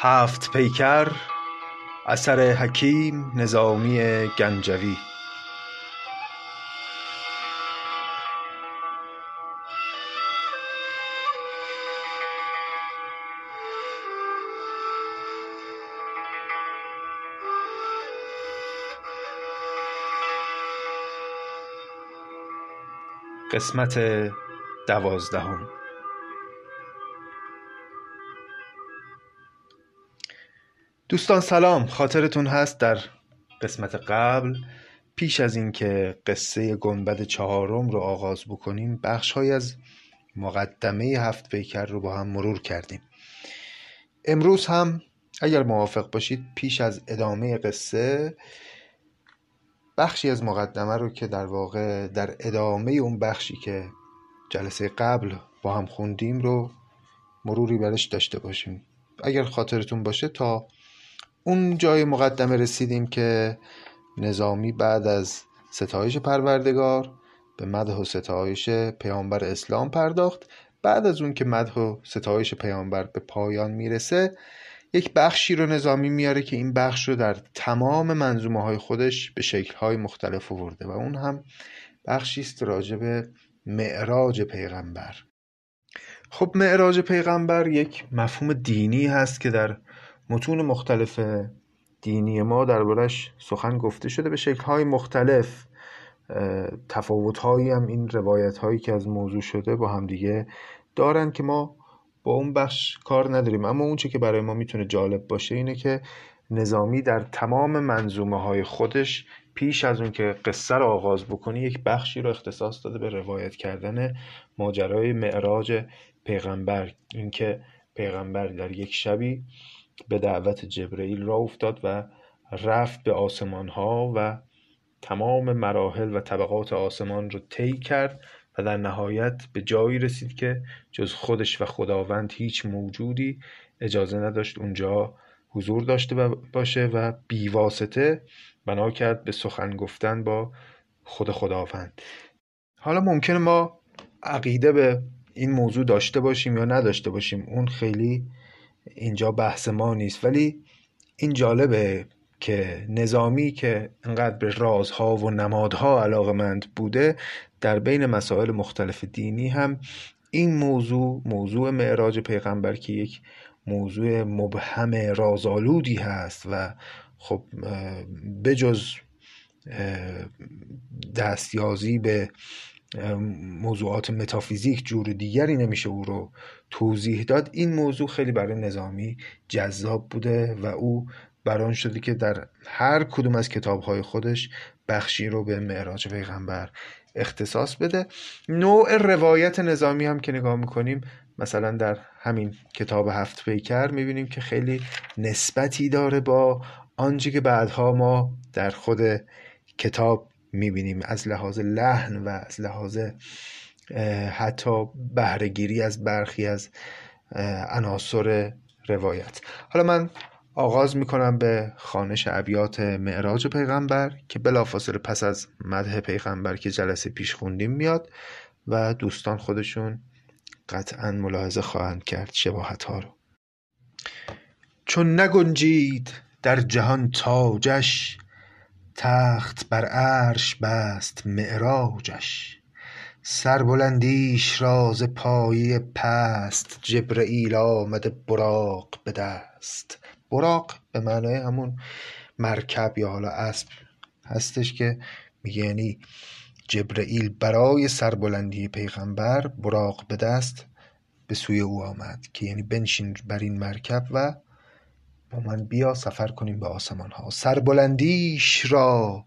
هفت پیکر اثر حکیم نظامی گنجوی. قسمت دوازدهم. دوستان سلام. خاطرتون هست در قسمت قبل. پیش از اینکه قصه گنبد چهارم رو آغاز بکنیم بخش های از مقدمه هفت پیکر رو با هم مرور کردیم. امروز هم اگر موافق باشید پیش از ادامه قصه بخشی از مقدمه رو که در واقع در ادامه اون بخشی که جلسه قبل با هم خوندیم رو مروری برش داشته باشیم. اگر خاطرتون باشه تا اون جای مقدمه رسیدیم که نظامی بعد از ستایش پروردگار به مدح و ستایش پیامبر اسلام پرداخت. بعد از اون که مدح و ستایش پیامبر به پایان می‌رسه یک بخشی رو نظامی میاره که این بخش رو در تمام منظومه های خودش به شکل های مختلف ورده و اون هم بخشی است راجع به معراج پیغمبر. خب معراج پیغمبر یک مفهوم دینی هست که در متون مختلف دینی ما دربارش سخن گفته شده به شکل‌های مختلف. تفاوت‌هایی هم این روایت هایی که از موضوع شده با هم دیگه دارن که ما با اون بخش کار نداریم. اما اون که برای ما می‌تونه جالب باشه اینه که نظامی در تمام منظومه های خودش پیش از اون که قصه رو آغاز بکنی یک بخشی رو اختصاص داده به روایت کردن ماجرای معراج پیغمبر. اینکه پیغمبر در یک شبی به دعوت جبرئیل را افتاد و رفت به آسمان ها و تمام مراحل و طبقات آسمان رو طی کرد و در نهایت به جایی رسید که جز خودش و خداوند هیچ موجودی اجازه نداشت اونجا حضور داشته باشه و بیواسطه بنا کرد به سخن گفتن با خود خداوند. حالا ممکنه ما عقیده به این موضوع داشته باشیم یا نداشته باشیم اون خیلی اینجا بحث ما نیست. ولی این جالبه که نظامی که انقدر به رازها و نمادها علاقمند بوده در بین مسائل مختلف دینی هم این موضوع موضوع معراج پیغمبر که یک موضوع مبهم رازآلودی هست و خب بجز دستیازی به موضوعات متافیزیک جور دیگری نمیشه او رو توضیح داد. این موضوع خیلی برای نظامی جذاب بوده و او بران شده که در هر کدوم از کتابهای خودش بخشی رو به معراج پیغمبر اختصاص بده. نوع روایت نظامی هم که نگاه می‌کنیم مثلا در همین کتاب هفت پیکر می‌بینیم که خیلی نسبتی داره با آنچه که بعدها ما در خود کتاب می‌بینیم از لحاظ لحن و از لحاظ حتی بهرهگیری از برخی از عناصر روایت. حالا من آغاز می‌کنم به خانش ابیات معراج پیغمبر که بلافاصله پس از مده پیغمبر که جلسه پیش خوندیم میاد و دوستان خودشون قطعا ملاحظه خواهند کرد شباهت ها رو. چون نگنجید در جهان تاجش تخت بر عرش بست معراجش سربلندیش را ز پایه پست جبرئیل آمده براق به دست. براق به معنای همون مرکب یا حالا اسب هستش که میگه یعنی جبرئیل برای سربلندی پیغمبر براق به دست به سوی او آمد که یعنی بنشین بر این مرکب و با من بیا سفر کنیم به آسمان ها سربلندیش را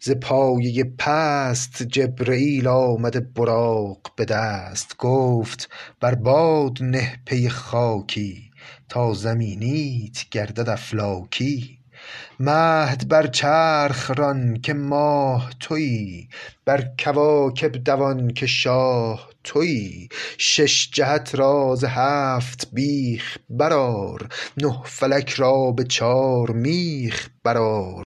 ز پایه پست جبرئیل آمده براق به دست. گفت بر باد نه پی خاکی تا زمینیت گردد افلاکی. مهد بر چرخ ران که ماه تویی بر کواکب دوان که شاه تویی. شش جهت را ز هفت بیخ برآر نه فلک را به چار میخ برآر.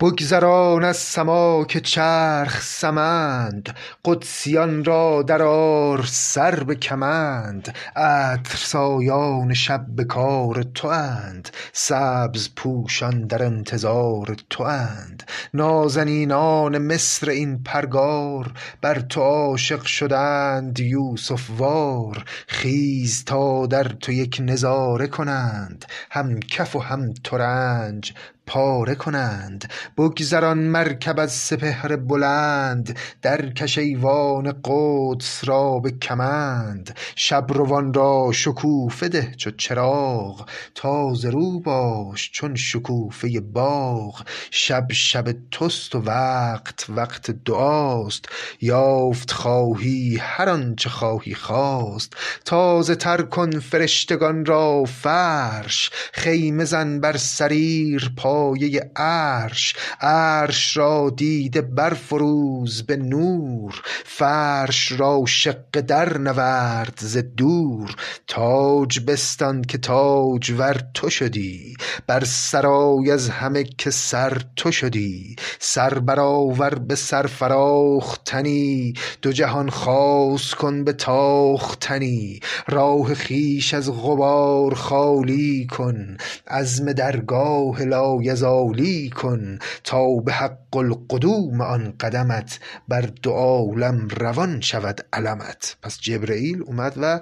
بگذران از سماک چرخ سمند قدسیان را درآر سر به کمند عطرسایان شب به کار تواند سبزپوشان در انتظار تواند نازنینان مصر این پرگار بر تو عاشق شدند یوسف وار. خیز تا در تو یک نظاره کنند هم کف و هم ترنج پاره کنند بگذران مرکب از سپهر بلند درکش ایوان قدس را به کمند شبروان را شکوفه ده چو چراغ تازه رو باش چون شکوفه باغ شب شب توست و وقت وقت دعاست یافت خواهی هر آنچه خواهی خواست تازه تر کن فرشتگان را فرش خیمه زن بر سریر پایه عرش عرش را دیده برفروز به نور فرش را شقه در نورد ز دور. تاج بستان که تاجور تو شدی بر سرای از همه که سر تو شدی. سر برآور به سرفراختنی دو جهان خاص کن به تاختنی. راه خویش از غبار خالی کن عزم درگاه لایزالی کن تا به حق القدوم آن قدمت بر دو عالم روان شود علمت. پس جبرییل اومد و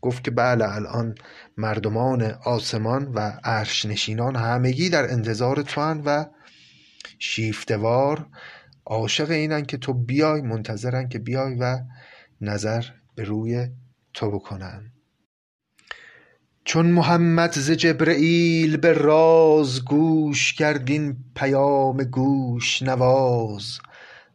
گفت که بله الان مردمان آسمان و عرش نشینان همگی در انتظار توان و شیفته وار عاشق اینن که تو بیای منتظرن که بیای و نظر به روی تو بکنن. چون محمد ز جبرییل به راز گوش کرد این پیام گوش نواز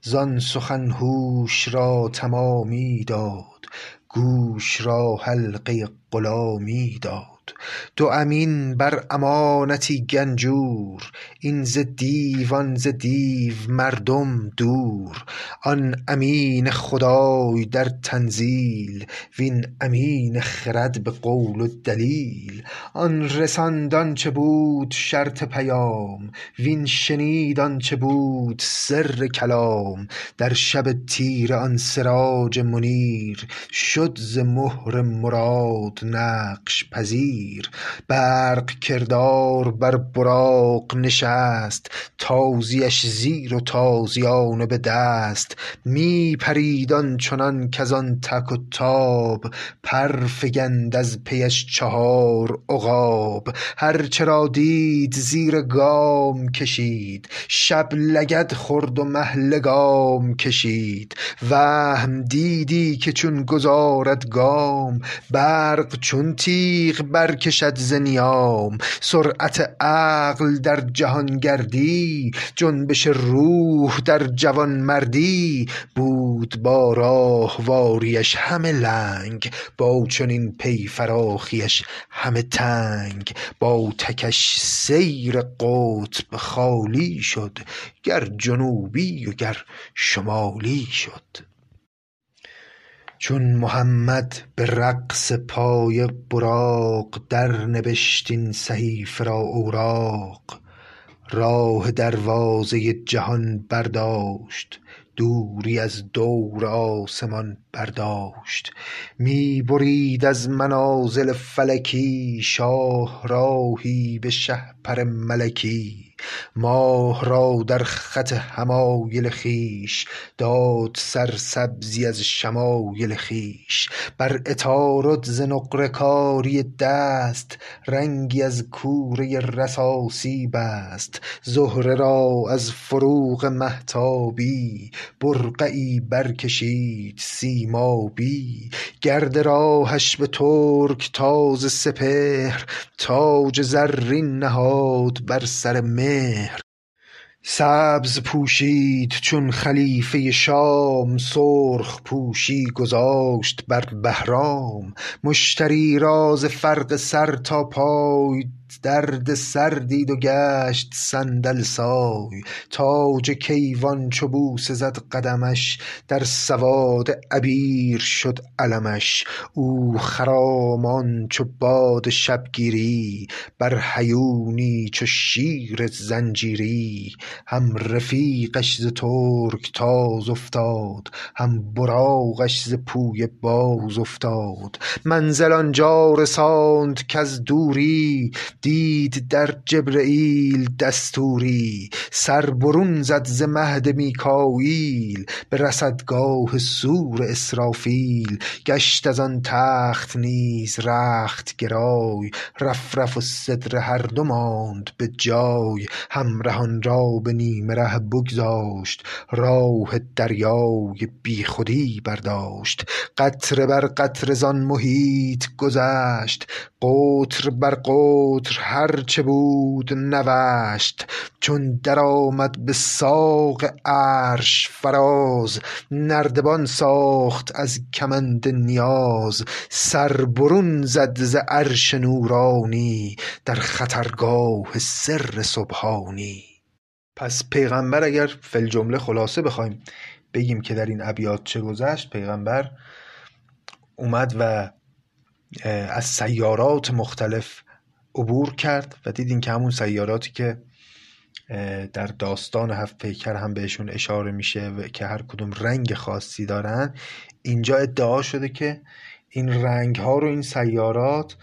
زان سخن هوش را تمامی داد گوش را حلقه غلامی داد. دو امین بر امانتی گنجور این ز دیو آن ز دیو مردم دور. آن امین خدای در تنزیل وین امین خرد به قول و دلیل. آن رساند آنچه بود شرط پیام وین شنید آنچه بود سر کلام. در شب تیره آن سراج منیر شد ز مهر مراد نقش پذیر. برق کردار بر براق نشست تازیش زیر و تازیانه به دست. می پرید آنچنان کز آن تک و تاب. پر فگند از پیش چهار عقاب. هر چه را دید زیر گام کشید. شب لگد خورد و مه لگام کشید. وهم دیدی که چون گذارد گام برق چون تیغ برکشد ز نیام. سرعت عقل در جهانگردی جنبش روح در جوانمردی بود با راهواریش همه لنگ با چنین پی فراخیش همه تنگ. با تکش سیر قطب خالی شد گر جنوبی و گر شمالی شد. چون محمد به رقص پای براق در نبشت این صحیفه را اوراق راه دروازه جهان برداشت دوری از دور آسمان برداشت. می برید از منازل فلکی شاهراهی به شهپر ملکی. ماه را در خط حمایل خویش داد سرسبزی از شمایل خویش. بر عطارد ز نقره دست رنگی از کوره رصاصی بست. زهره را از فروغ مهتابی برقعی برکشید سیمابی. گرد راهش به ترکتاز سپهر تاج زرین نهاد بر سر مهر. سبز پوشید چون خلیفه شام سرخ پوشی گذاشت بر بهرام. مشتری را ز فرق سر تا پای درد سر دید و گشت صندل سای. تاج کیوان چو بوسه زد قدمش در سواد عبیر شد علمش. او خرامان چو باد شبگیری بر هیونی چو شیر زنجیری. هم رفیقش ز ترک تاز افتاد هم براقش ز پوی باز افتاد. منزل آنجا رساند کز دوری دید در جبرییل دستوری سر برون زد ز مهد میکاییل به رصدگاه صور اسرافیل گشت از آن تخت نیز رخت گرای رفرف و سدره هر دو ماند به جای همرهان را به نیمه ره بگذاشت راه دریای بیخودی برداشت قطره بر قطره زان محیط گذشت قطر بر قطر هر چه بود نوشت چون درآمد به ساق عرش فراز. نردبان ساخت از کمند نیاز سر برون زد ز عرش نورانی در خطرگاه سر سبحانی. پس پیغمبر اگر فی الجمله خلاصه بخوایم بگیم که در این ابیات چه گذشت پیغمبر اومد و از سیارات مختلف عبور کرد و دیدین که همون سیاراتی که در داستان هفت پیکر هم بهشون اشاره میشه و که هر کدوم رنگ خاصی دارن اینجا ادعا شده که این رنگ ها رو این سیارات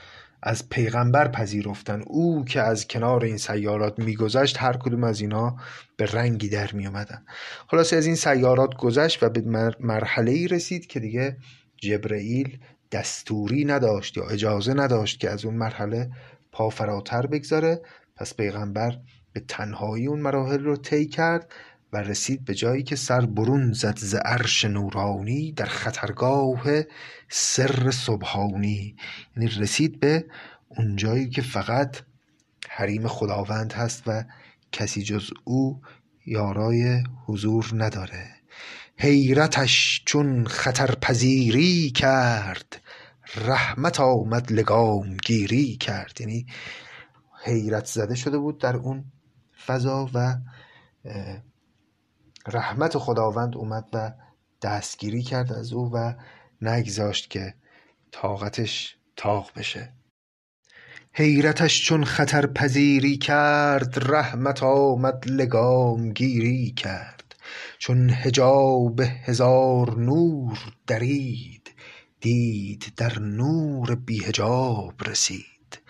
از پیغمبر پذیرفتن. او که از کنار این سیارات میگذشت هر کدوم از اینا به رنگی در می اومدن خلاصه از این سیارات گذشت و به مرحله ای رسید که دیگه جبرئیل دستوری نداشت یا اجازه نداشت که از اون مرحله پا فراتر بگذاره. پس پیغمبر به تنهایی اون مراحل رو طی کرد و رسید به جایی که سر برون زد ز عرش نورانی در خطرگاه سر سبحانی یعنی رسید به اون جایی که فقط حریم خداوند هست و کسی جز او یارای حضور نداره. حیرتش چون خطرپذیری کرد. رحمت آمد لگام گیری کرد. یعنی حیرت زده شده بود در اون فضا و رحمت خداوند اومد و دستگیری کرد از او و نگذاشت که طاقتش تاق بشه. حیرتش چون خطر پذیری کرد رحمت آمد لگام گیری کرد. چون حجاب هزار نور درید دید در نور بی حجاب رسید.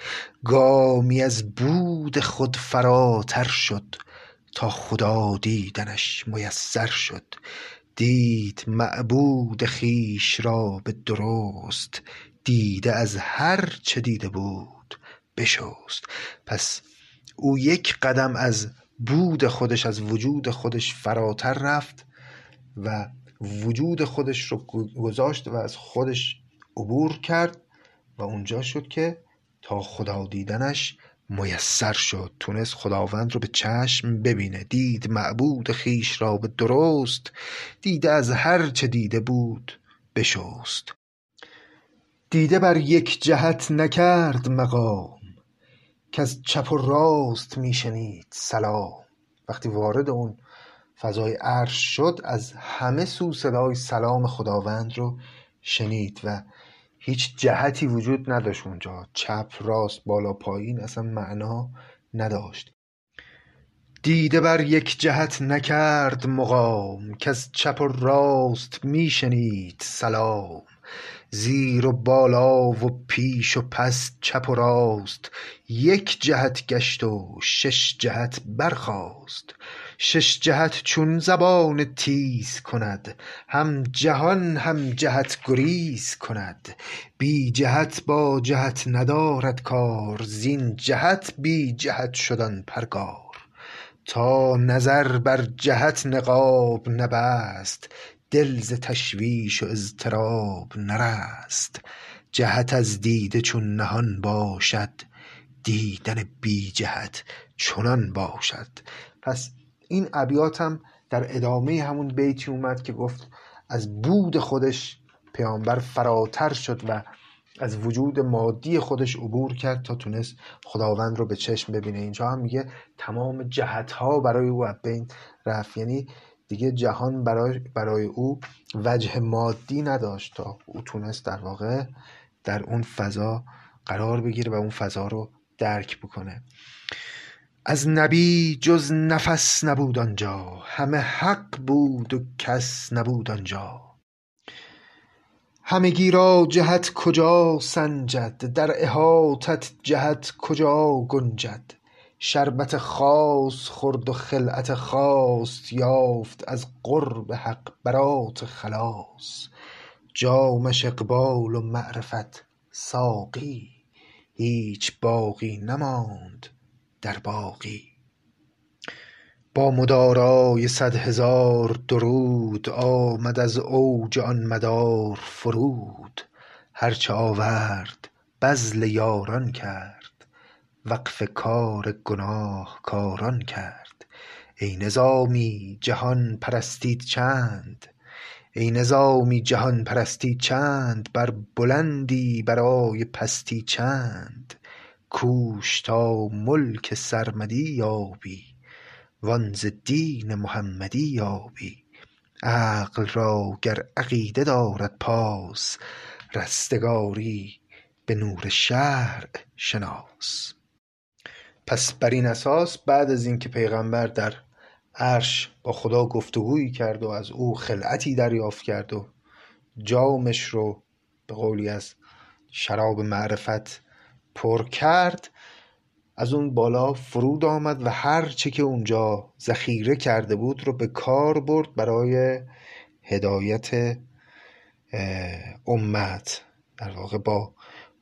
گامی از بود خود فراتر شد تا خدا دیدنش میسر شد. دید معبود خویش را به درست دیده از هر چه دیده بود بشست. پس او یک قدم از بود خودش از وجود خودش فراتر رفت و وجود خودش رو گذاشت و از خودش عبور کرد و اونجا شد که تا خدا دیدنش میسر شد تونست خداوند رو به چشم ببینه. دید معبود خیش را به درست دیده از هر چه دیده بود بشست. دیده بر یک جهت نکرد مقام از چپ و راست میشنید سلام. وقتی وارد اون فضای عرش شد از همه سو صدای سلام خداوند رو شنید و هیچ جهتی وجود نداشت اونجا. چپ راست بالا پایین اصلا معنا نداشت. دیده بر یک جهت نکرد مقام از چپ و راست میشنید سلام. زیر و بالا و پیش و پس چپ و راست یک جهت گشت و شش جهت برخاست. شش جهت چون زبان تیز کند هم جهان هم جهت گریز کند. بی جهت با جهت ندارد کار زین جهت بی جهت شد آن پرگار. تا نظر بر جهت نقاب نبست دل ز تشویش و اضطراب نرست. جهت از دیده چون نهان باشد دیدن بی جهت چنان باشد. پس این ابیات هم در ادامه همون بیتی اومد که گفت از بود خودش پیامبر فراتر شد و از وجود مادی خودش عبور کرد تا تونست خداوند رو به چشم ببینه. اینجا هم میگه تمام جهت ها برای او بین رفت. یعنی دیگه جهان برای, برای او وجه مادی نداشت تا او تونست در واقع در اون فضا قرار بگیره و اون فضا رو درک بکنه. از نبی جز نفس نبود آنجا. همه حق بود و کس نبود آنجا. همگی را جهت کجا سنجد؟ در احاطت جهت کجا گنجد؟ شربت خاص خورد و خلعت خاص یافت از قرب حق برات خلاص. جامش اقبال و معرفت ساقی هیچ باقی نماند. در باقی. با مدارای صد هزار درود آمد از اوج آن مدار فرود. هرچه آورد بذل یاران کرد وقف کار گناهکاران کرد. ای نظامی جهان پرستید چند؟ ای نظامی جهان پرستید چند؟ بر بلندی برای پستی چند؟ کوش تا ملک سرمدی یابی وان ز دین محمدی یابی. عقل را گر عقیده دارد پاس رستگاری به نور شرع شناس. پس بر این اساس بعد از اینکه پیغمبر در عرش با خدا گفتگویی کرد و از او خلعتی دریافت کرد و جامش رو به قولی از شراب معرفت پر کرد از اون بالا فرود آمد و هر چه که اونجا ذخیره کرده بود رو به کار برد برای هدایت امت. در واقع با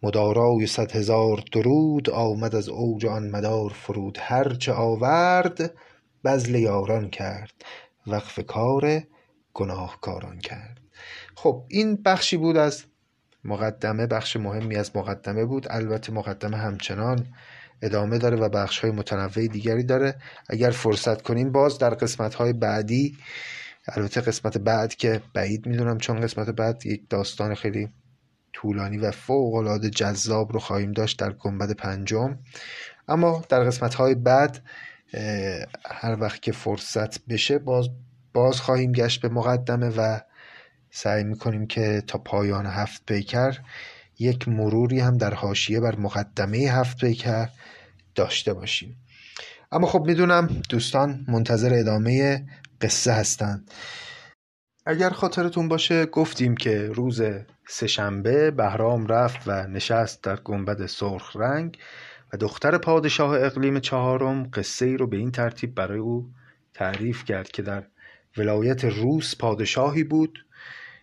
مدارای صد هزار درود آمد از اوج آن مدار فرود. هر چه آورد بذل یاران کرد وقف کار گناهکاران کرد. خب این بخشی بود از مقدمه بخش مهمی از مقدمه بود. البته مقدمه همچنان ادامه داره و بخش های متنوع دیگری داره. اگر فرصت کنیم باز در قسمت های بعدی البته قسمت بعد که بعید می‌دونم چون قسمت بعد یک داستان خیلی طولانی و فوق العاده جذاب رو خواهیم داشت در گنبد پنجم. اما در قسمت های بعد هر وقت که فرصت بشه باز باز خواهیم گشت به مقدمه و سعی می‌کنیم که تا پایان هفت پیکر یک مروری هم در حاشیه بر مقدمه هفت پیکر داشته باشیم. اما خب می‌دونم دوستان منتظر ادامه قصه هستند. اگر خاطرتون باشه گفتیم که روز سهشنبه بهرام رفت و نشست در گنبد سرخ رنگ و دختر پادشاه اقلیم چهارم قصه ای رو به این ترتیب برای او تعریف کرد که در ولایت روس پادشاهی بود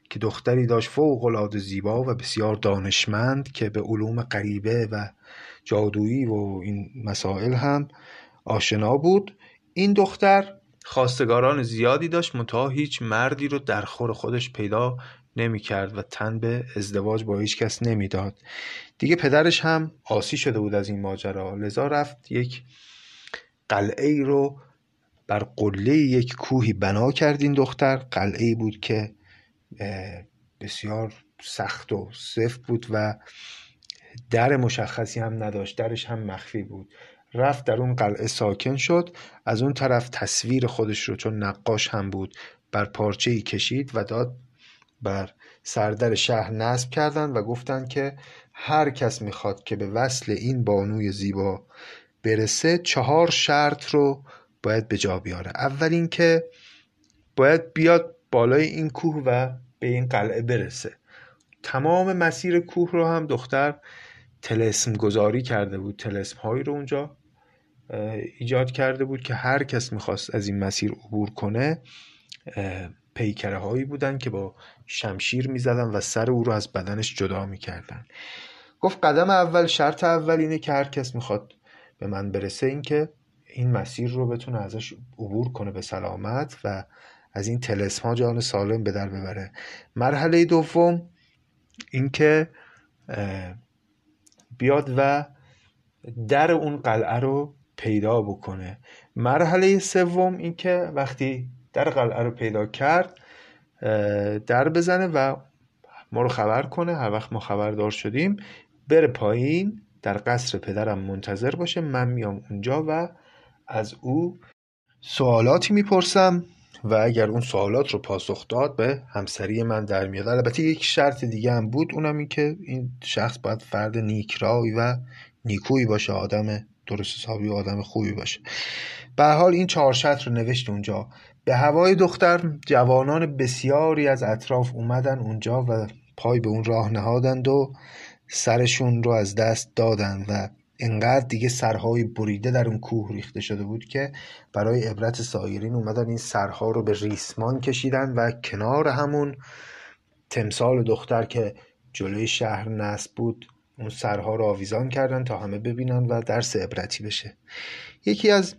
که دختری داشت فوق العاده زیبا و بسیار دانشمند که به علوم غریبه و جادویی و این مسائل هم آشنا بود. این دختر خواستگاران زیادی داشت منتها هیچ مردی رو در خور خودش پیدا نمی کرد و تن به ازدواج با هیچ کس نمی‌داد. دیگه پدرش هم آسی شده بود از این ماجرا. لذا رفت یک قلعه رو بر قله یک کوهی بنا کرد این دختر. قلعه بود که بسیار سخت و سفت بود و در مشخصی هم نداشت درش هم مخفی بود. رفت در اون قلعه ساکن شد. از اون طرف تصویر خودش رو چون نقاش هم بود بر پارچه ای کشید و داد بر سردر شهر نصب کردند و گفتند که هر کس می‌خواد که به وصل این بانوی زیبا برسه چهار شرط رو باید به جا بیاره. اول اینکه باید بیاد بالای این کوه و به این قلعه برسه. تمام مسیر کوه رو هم دختر تلسم گذاری کرده بود تلسم هایی رو اونجا ایجاد کرده بود که هر کس می‌خواست از این مسیر عبور کنه پیکره هایی بودن که با شمشیر می‌زدن و سر او رو از بدنش جدا می‌کردن. گفت قدم اول شرط اول اینه که هر کس می‌خواد به من برسه این که این مسیر رو بتونه ازش عبور کنه به سلامت و از این تلسم ها جان سالم به در ببره. مرحله دوم اینکه بیاد و در اون قلعه رو پیدا بکنه. مرحله سوم اینکه وقتی در قلعه رو پیدا کرد در بزنه و ما رو خبر کنه. هر وقت ما خبردار شدیم بره پایین در قصر پدرم منتظر باشه. من میام اونجا و از او سوالاتی می‌پرسم. و اگر اون سوالات رو پاسخ داد به همسری من در میاد. البته یک شرط دیگه هم بود اونم این که این شخص باید فرد نیکرای و نیکویی باشه آدم درست حسابی و آدم خوبی باشه. به حال این چهار رو نوشت اونجا. به هوای دختر جوانان بسیاری از اطراف اومدن اونجا و پای به اون راه نهادند و سرشون رو از دست دادند و انقدر دیگه سرهای بریده در اون کوه ریخته شده بود که برای عبرت سایرین اومدن این سرها رو به ریسمان کشیدن و کنار همون تمثال دختر که جلوی شهر نصب بود اون سرها رو آویزان کردن تا همه ببینن و درس عبرتی بشه. یکی از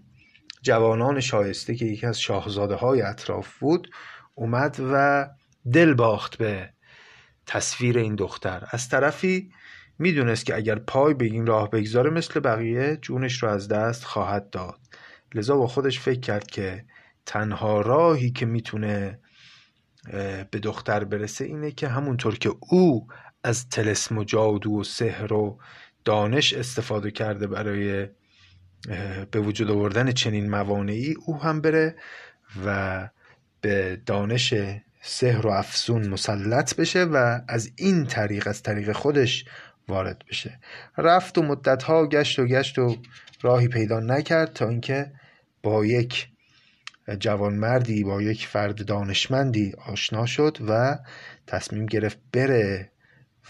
جوانان شایسته که یکی از شاهزاده های اطراف بود اومد و دل باخت به تصویر این دختر. از طرفی می‌دونست که اگر پای به این راه بگذاره مثل بقیه جونش رو از دست خواهد داد. لذا با خودش فکر کرد که تنها راهی که می‌تونه به دختر برسه اینه که همونطور که او از تلسم و جادو و سحر و دانش استفاده کرده برای به وجود آوردن چنین موانعی او هم بره و به دانش سحر و افسون مسلط بشه و از این طریق از طریق خودش وارد بشه. رفت و مدتها گشت و گشت و راهی پیدا نکرد تا اینکه با یک جوانمردی با یک فرد دانشمندی آشنا شد و تصمیم گرفت بره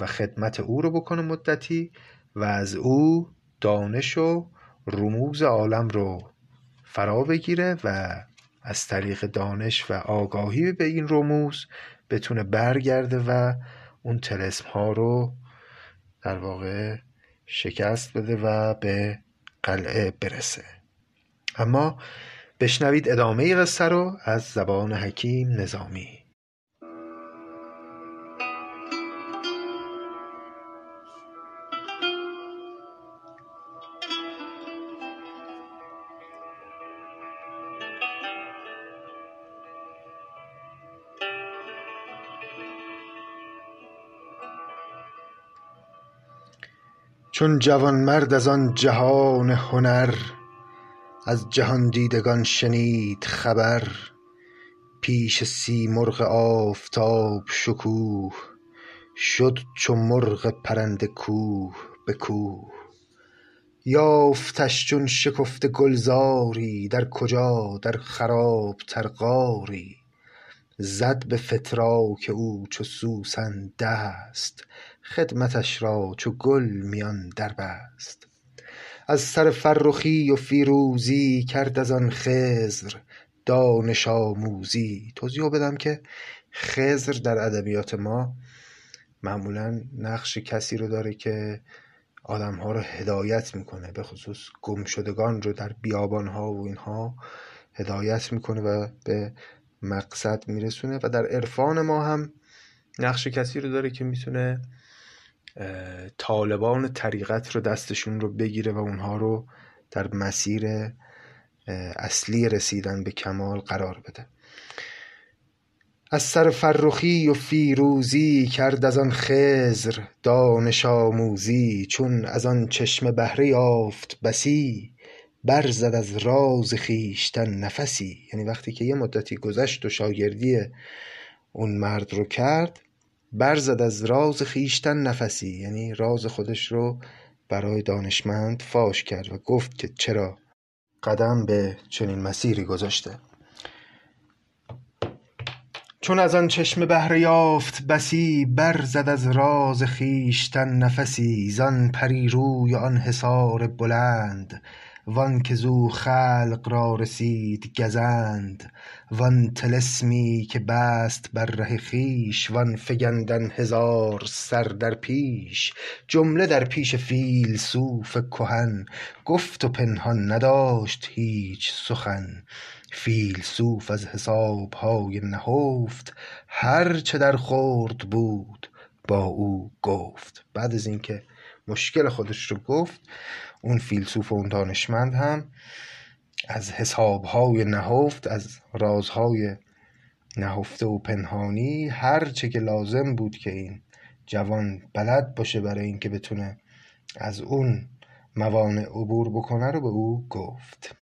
و خدمت او رو بکنه مدتی و از او دانش و رموز عالم رو فرا بگیره و از طریق دانش و آگاهی به این رموز بتونه برگرده و اون تلسم ها رو در واقع شکست بده و به قلعه برسه. اما بشنوید ادامه قصه رو از زبان حکیم نظامی. چون جوانمرد از آن جهان هنر از جهان دیدگان شنید خبر پیش سیمرغ آفتاب شکوه شد چو مرغ پرنده کوه به کوه. یافتش چون شکفته گلزاری در کجا در خراب تر غاری زد به فتراک او چو سوسن دست خدمتش را چو گل میان دربست از سر فرخی و فیروزی کرد از آن خضر. دانش آموزی. توضیح بدم که خضر در ادبیات ما معمولا نقش کسی رو داره که آدم ها رو هدایت می‌کنه به خصوص گمشدگان رو در بیابان ها و اینها هدایت می‌کنه و به مقصد میرسونه و در عرفان ما هم نقش کسی رو داره که می‌تونه طالبان طریقت رو دستشون رو بگیره و اونها رو در مسیر اصلی رسیدن به کمال قرار بده. از سر فرخی و فیروزی کرد از آن خزر دانش آموزی چون از آن چشم بهره یافت بسی برزد از راز خیشتن نفسی. یعنی وقتی که یه مدتی گذشت و شاگردی اون مرد رو کرد برزد از راز خیشتن نفسی یعنی راز خودش رو برای دانشمند فاش کرد و گفت که چرا قدم به چنین مسیری گذاشته. چون از آن چشم بهره یافت بسی برزد از راز خیشتن نفسی زان پری روی آن حصار بلند. وان که زو خلق را رسید گزند وان طلسمی که بست بر ره خویش وان فگندن هزار سر در پیش جمله در پیش فیلسوف کهن گفت و پنهان نداشت هیچ سخن. فیلسوف از حساب های نهفت هر چه در خورد بود با او گفت. بعد از اینکه مشکل خودش رو گفت اون فیلسوف و اون دانشمند هم از حسابهای نهفت از رازهای نهفته و پنهانی هر چه که لازم بود که این جوان بلد باشه برای اینکه بتونه از اون موانع عبور بکنه رو به او گفت.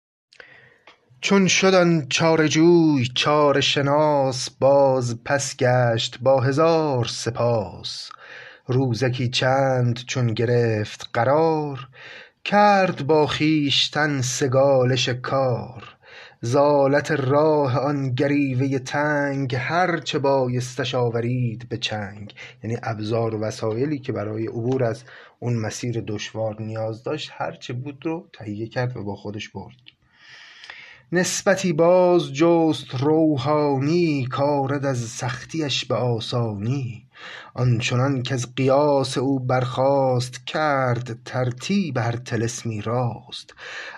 چون شدن چار جوی چار شناس باز پس گشت با هزار سپاس. روزکی چند چون گرفت قرار کرد با خویشتن سگالش کار زالت راه آن گریوه تنگ هر چه بایستش آورید به چنگ. یعنی ابزار و وسایلی که برای عبور از اون مسیر دشوار نیاز داشت هر چه بود رو تهیه کرد و با خودش برد. نسبتی باز جست روحانی کارد از سختیش به آسانی. آنچنان از قیاس او برخاست کرد ترتیب هر طلسمی راست.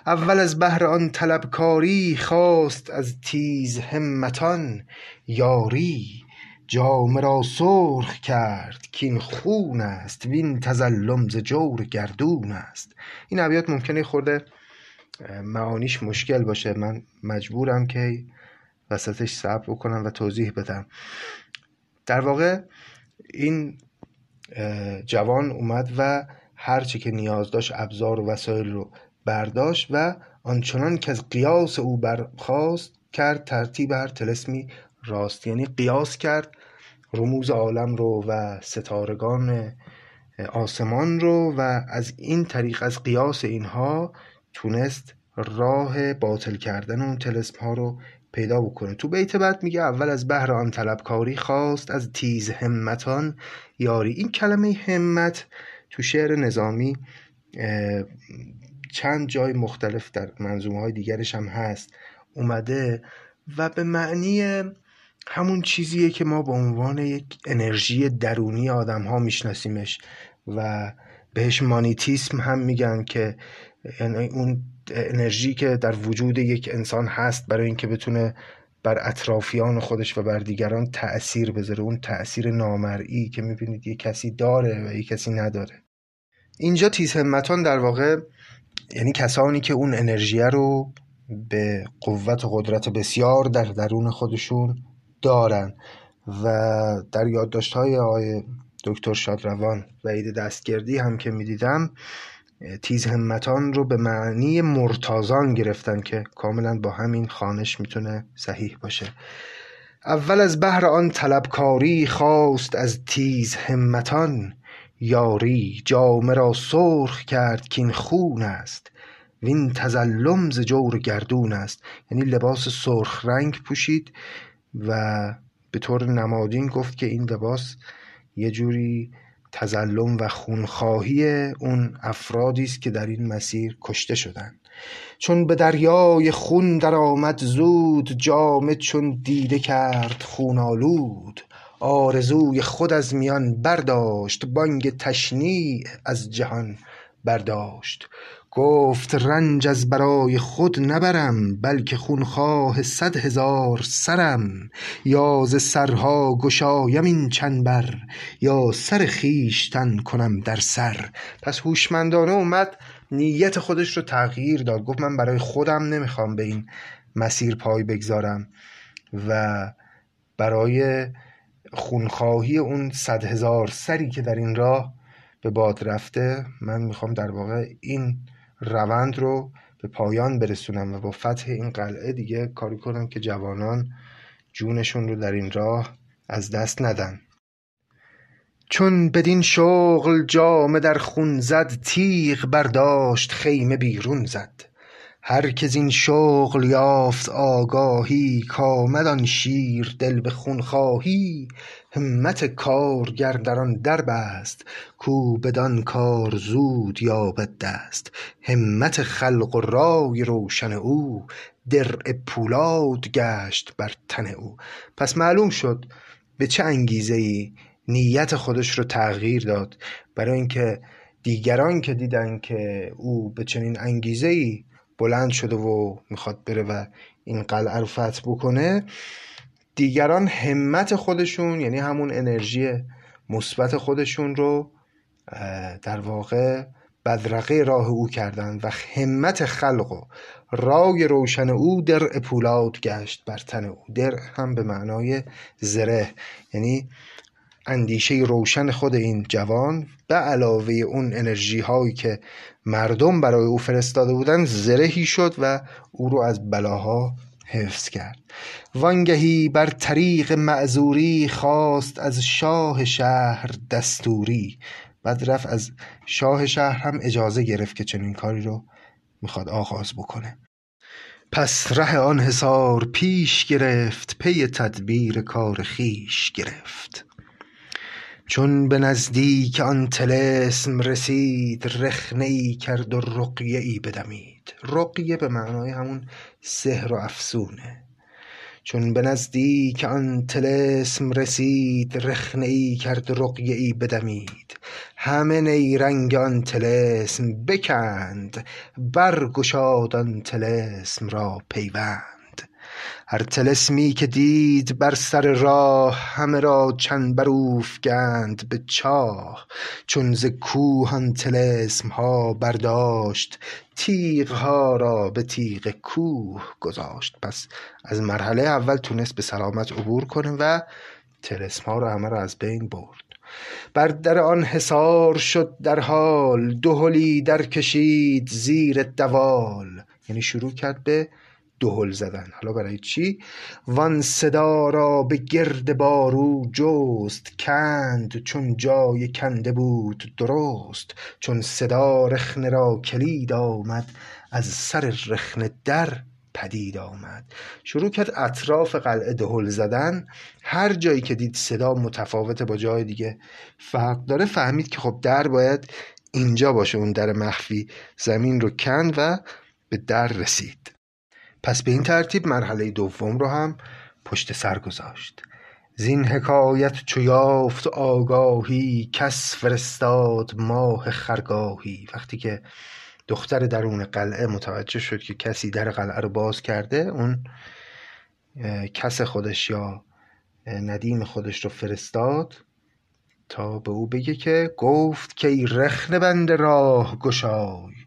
اول از بهر آن طلبکاری خواست از تیز همتان یاری جامه را سرخ کرد کاین خون است وین تظلم ز جور گردون است. این ابیات ممکنه خورده معانیش مشکل باشه. من مجبورم که وسطش صبر بکنم و توضیح بدم. در واقع این جوان اومد و هرچی که نیاز داشت ابزار و وسایل رو برداشت و آنچنان که از قیاس او برخواست کرد ترتیب هر تلسمی راست. یعنی قیاس کرد رموز عالم رو و ستارگان آسمان رو و از این طریق از قیاس اینها تونست راه باطل کردن اون تلسم ها رو پیدا بکنه. تو بیت بعد میگه اول از بهر آن طلبکاری خواست از تیز همتان یاری. این کلمه همت تو شعر نظامی چند جای مختلف در منظومه های دیگرش هم هست اومده و به معنی همون چیزیه که ما به عنوان یک انرژی درونی آدم ها میشناسیمش و بهش مانیتیسم هم میگن که یعنی اون انرژی که در وجود یک انسان هست برای اینکه بتونه بر اطرافیان خودش و بر دیگران تأثیر بذاره اون تأثیر نامرئی که می‌بینید یک کسی داره و یک کسی نداره. اینجا تیز همتان در واقع یعنی کسانی که اون انرژی رو به قوت و قدرت بسیار در درون خودشون دارن. و در یادداشت های آقای دکتر شادروان و دستگردی هم که می‌دیدم تیز همتان رو به معنی مرتازان گرفتن که کاملا با همین خانش می‌تونه صحیح باشه. اول از بهر آن طلبکاری خواست از تیز همتان. یاری جامه را سرخ کرد که این خون است. وین تزلم ز جور گردون است. یعنی لباس سرخ رنگ پوشید و به طور نمادین گفت که این لباس یه جوری تظلم و خونخواهی اون افرادی است که در این مسیر کشته شدند چون به دریای خون در آمد زود جامه چون دیده کرد خون آلود. آرزوی خود از میان برداشت بانگ تشنیع از جهان برداشت. گفت رنج از برای خود نبرم بلکه خونخواه صد هزار سرم. یا ز سرها گشایم این چنبر یا سر خویشتن کنم در سر. پس هوشمندانه اومد نیت خودش رو تغییر داد. گفت من برای خودم نمی‌خوام به این مسیر پای بگذارم و برای خونخواهی اون صد هزار سری که در این راه به باد رفته من می‌خوام در واقع این روند رو به پایان برسونم و با فتح این قلعه دیگه کاری کنم که جوانان جونشون رو در این راه از دست ندن. چون بدین شغل جامه در خون زد تیغ برداشت خیمه بیرون زد. هر که زین شغل یافت آگاهی کآمد آن شیر دل به خونخواهی همت کارگر در آن در بست کو بدان کار زود یابد دست. همت خلق و رای روشن او درع پولاد گشت بر تن او. پس معلوم شد به چه انگیزه ای نیت خودش رو تغییر داد. برای اینکه دیگران که دیدن که او به چنین انگیزه ای بلند شده و می‌خواد بره و این قلعه رو فتح بکنه. دیگران همت خودشون یعنی همون انرژی مثبت خودشون رو در واقع بدرقه راه او کردند و همت خلق و رای روشن او در پولاد گشت بر تن او. در هم به معنای زره. یعنی اندیشه روشن خود این جوان به علاوه اون انرژی هایی که مردم برای او فرستاده بودند زرهی شد و او رو از بلاها حفظ کرد. وانگهی بر طریق معذوری خواست از شاه شهر دستوری. بعد رفت از شاه شهر هم اجازه گرفت که چنین کاری رو می‌خواد آغاز بکنه. پس ره آن حصار پیش گرفت پی تدبیر کار خیش گرفت. چون به نزدیک آن طلسم رسید رخنه ای کرد و رقیه ای بدمید. رقیه به معنای همون سحر و افسونه. چون به نزدیک آن طلسم رسید رخنه ای کرد رقیه ای بدمید. همه نیرنگ آن طلسم بکند برگشاد آن طلسم را پیوند. هر طلسمی که دید بر سر راه همه را چنبر اوفگند به چاه. چون ز کوه آن طلسم ها برداشت تیغ ها را به تیغ کوه گذاشت. پس از مرحله اول تونست به سلامت عبور کنه و طلسم ها رو همه را از بین برد. بر در آن حصار شد در حال دهلی در کشید زیر دوال. یعنی شروع کرد به دهل زدن. حالا برای چی؟ وان صدا را به گرد بارو جست. کند چون جای کنده بود درست. چون صدا رخنه را کلید آمد از سر رخنه در پدید آمد. شروع کرد اطراف قلعه دهل زدن. هر جایی که دید صدا متفاوته با جای دیگه. فرق داره. فهمید که خب در باید اینجا باشه اون در مخفی زمین رو کند و به در رسید. پس به این ترتیب مرحله دوم رو هم پشت سر گذاشت. زین حکایت چو یافت آگاهی کس فرستاد ماه خرگاهی. وقتی که دختر درون قلعه متوجه شد که کسی در قلعه رو باز کرده اون کس خودش یا ندیم خودش رو فرستاد تا به او بگه که گفت که ای رخنه بند راه گشای.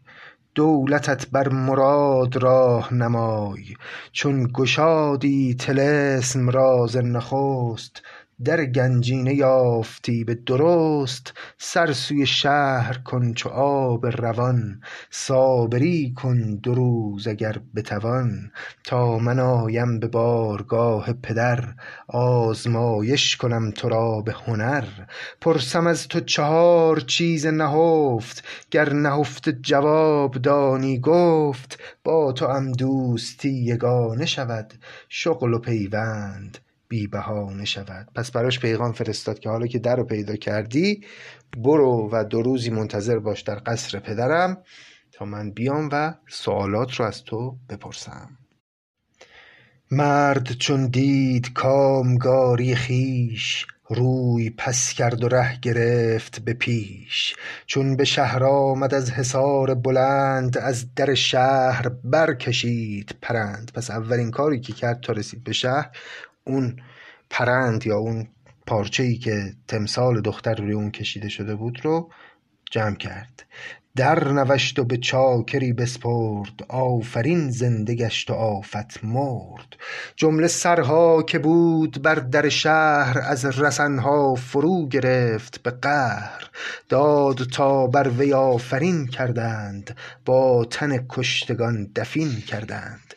دولتت بر مراد راه نمای چون گشادی طلسم را ز نخست. در گنجینه یافتی به درست سر سوی شهر کن چو آب روان صابری کن دو روز اگر بتوان. تا من آیم به بارگاه پدر آزمایش کنم تو را به هنر. پرسم از تو چهار چیز نهفت گر نهفته جواب دانی گفت. با توام دوستی یگانه شود شغل و پیوند بی بهانه شود. پس براش پیغام فرستاد که حالا که در رو پیدا کردی برو و دو روزی منتظر باش در قصر پدرم تا من بیام و سوالات رو از تو بپرسم. مرد چون دید کامگاری خیش روی پس کرد و ره گرفت به پیش. چون به شهر آمد از حصار بلند از در شهر برکشید پرند. پس اولین کاری که کرد تا رسید به شهر اون پرند یا اون پارچه ای که تمثال دختر روی اون کشیده شده بود رو جمع کرد. در نوشت و به چاکری بسپرد آفرین زنده گشت و آفت مرد. جمله سرها که بود بر در شهر از رسنها فرو گرفت به قهر. داد تا بر وی آفرین کردند با تن کشتگان دفین کردند.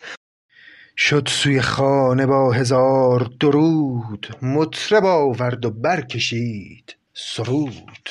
شد سوی خانه با هزار درود. مطرب آورد و برکشید سرود.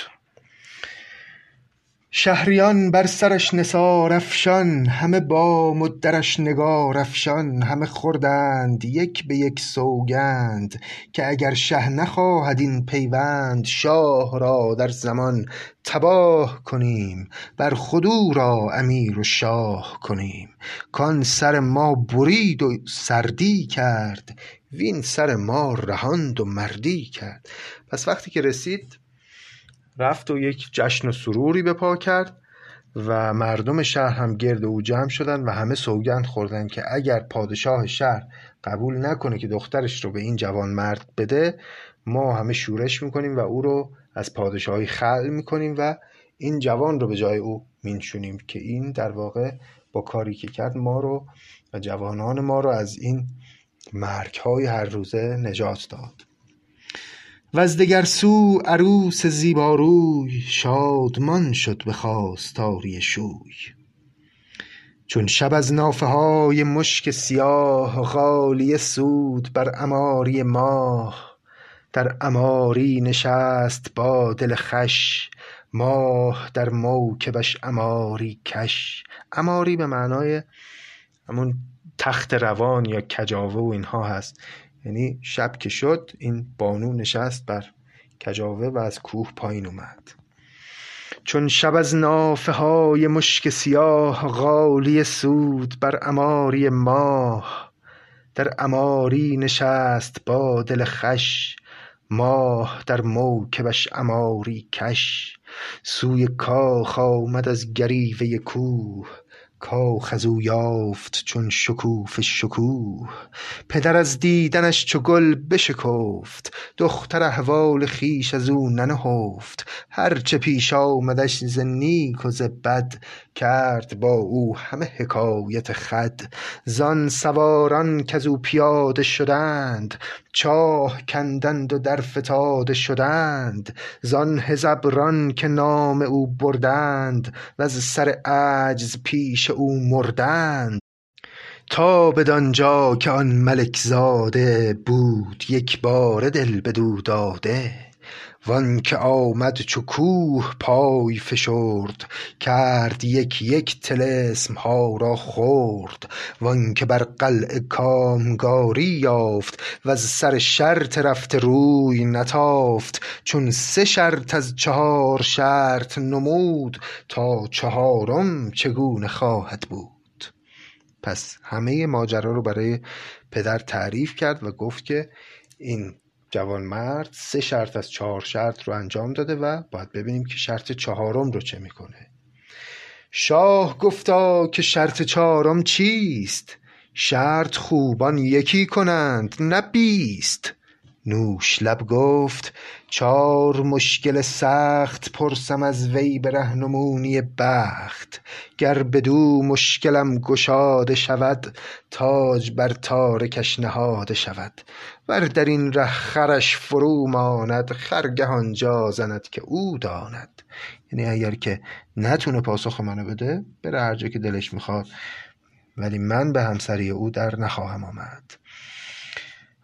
شهریان بر سرش نثار افشان همه بام و درش نگار افشان همه خوردند یک به یک سوگند که اگر شه نخواهد این پیوند شاه را در زمان تباه کنیم بر خود او را امیر و شاه کنیم. کان سر ما برید و سردی کرد وین سر ما رهاند و مردی کرد. پس وقتی که رسید رفت و یک جشن و سروری به پا کرد و مردم شهر هم گرد او جمع شدن و همه سوگند خوردن که اگر پادشاه شهر قبول نکنه که دخترش رو به این جوان مرد بده ما همه شورش می‌کنیم و او رو از پادشاهی خل می‌کنیم و این جوان رو به جای او مینشونیم که این در واقع با کاری که کرد ما رو و جوانان ما رو از این مرگ های هر روزه نجات داد. وز دگر سو عروس زیباروی شادمان شد به خواستاری شوی. چون شب از نافه های مشک سیاه غالیه سود بر عماری ماه در عماری نشست با دل خوش ماه در موکبش اماری کش. اماری به معنای همون تخت روان یا کجاوه و اینها هست. یعنی شب که شد این بانو نشست بر کجاوه و از کوه پایین اومد. چون شب از نافه های مشک سیاه غالی سود بر اماری ماه در اماری نشست با دل خش ماه در موکبش اماری کش. سوی کاخ آمد از گریوه کوه کاخ از او یافت چون شکوفه شکوه. پدر از دیدنش چو گل بشکفت. دختر احوال خویش از او ننهفت. هر چه پیش آمدش ز نیک و ز بد کرد با او همه حکایت خود زان سواران کز او پیاده شدند چاه کندند و درفتاده شدند. زان هژبران که نام او بردند وز سر عجز پیش او مردند تا بدانجا که آن ملک زاده بود یکباره دل بدو داده. وانکه آمد چو کوه پای فشرد کرد یک یک طلسم ها را خرد وانکه بر قلعه کامگاری یافت وز سر شرط رفته روی نتافت. چون سه شرط از چهار شرط نمود تا چهارم چگونه خواهد بود؟ پس همه ماجرا رو برای پدر تعریف کرد و گفت که این جوانمرد سه شرط از چهار شرط رو انجام داده و باید ببینیم که شرط چهارم رو چه می‌کنه. شاه گفتا که شرط چهارم چیست؟ شرط خوبان یکی کنند نه بیست. نوش لب گفت چار مشکل سخت پرسم از وی به رهنمونی بخت. گر بدو مشکلم گشاده شود تاج بر تارکش نهاده شود. ور در این ره خرش فرو ماند خرگه آنجا زند که او داند. یعنی اگر که نتونه پاسخ منو بده بره هر جا که دلش می‌خواد. ولی من به همسری او در نخواهم آمد.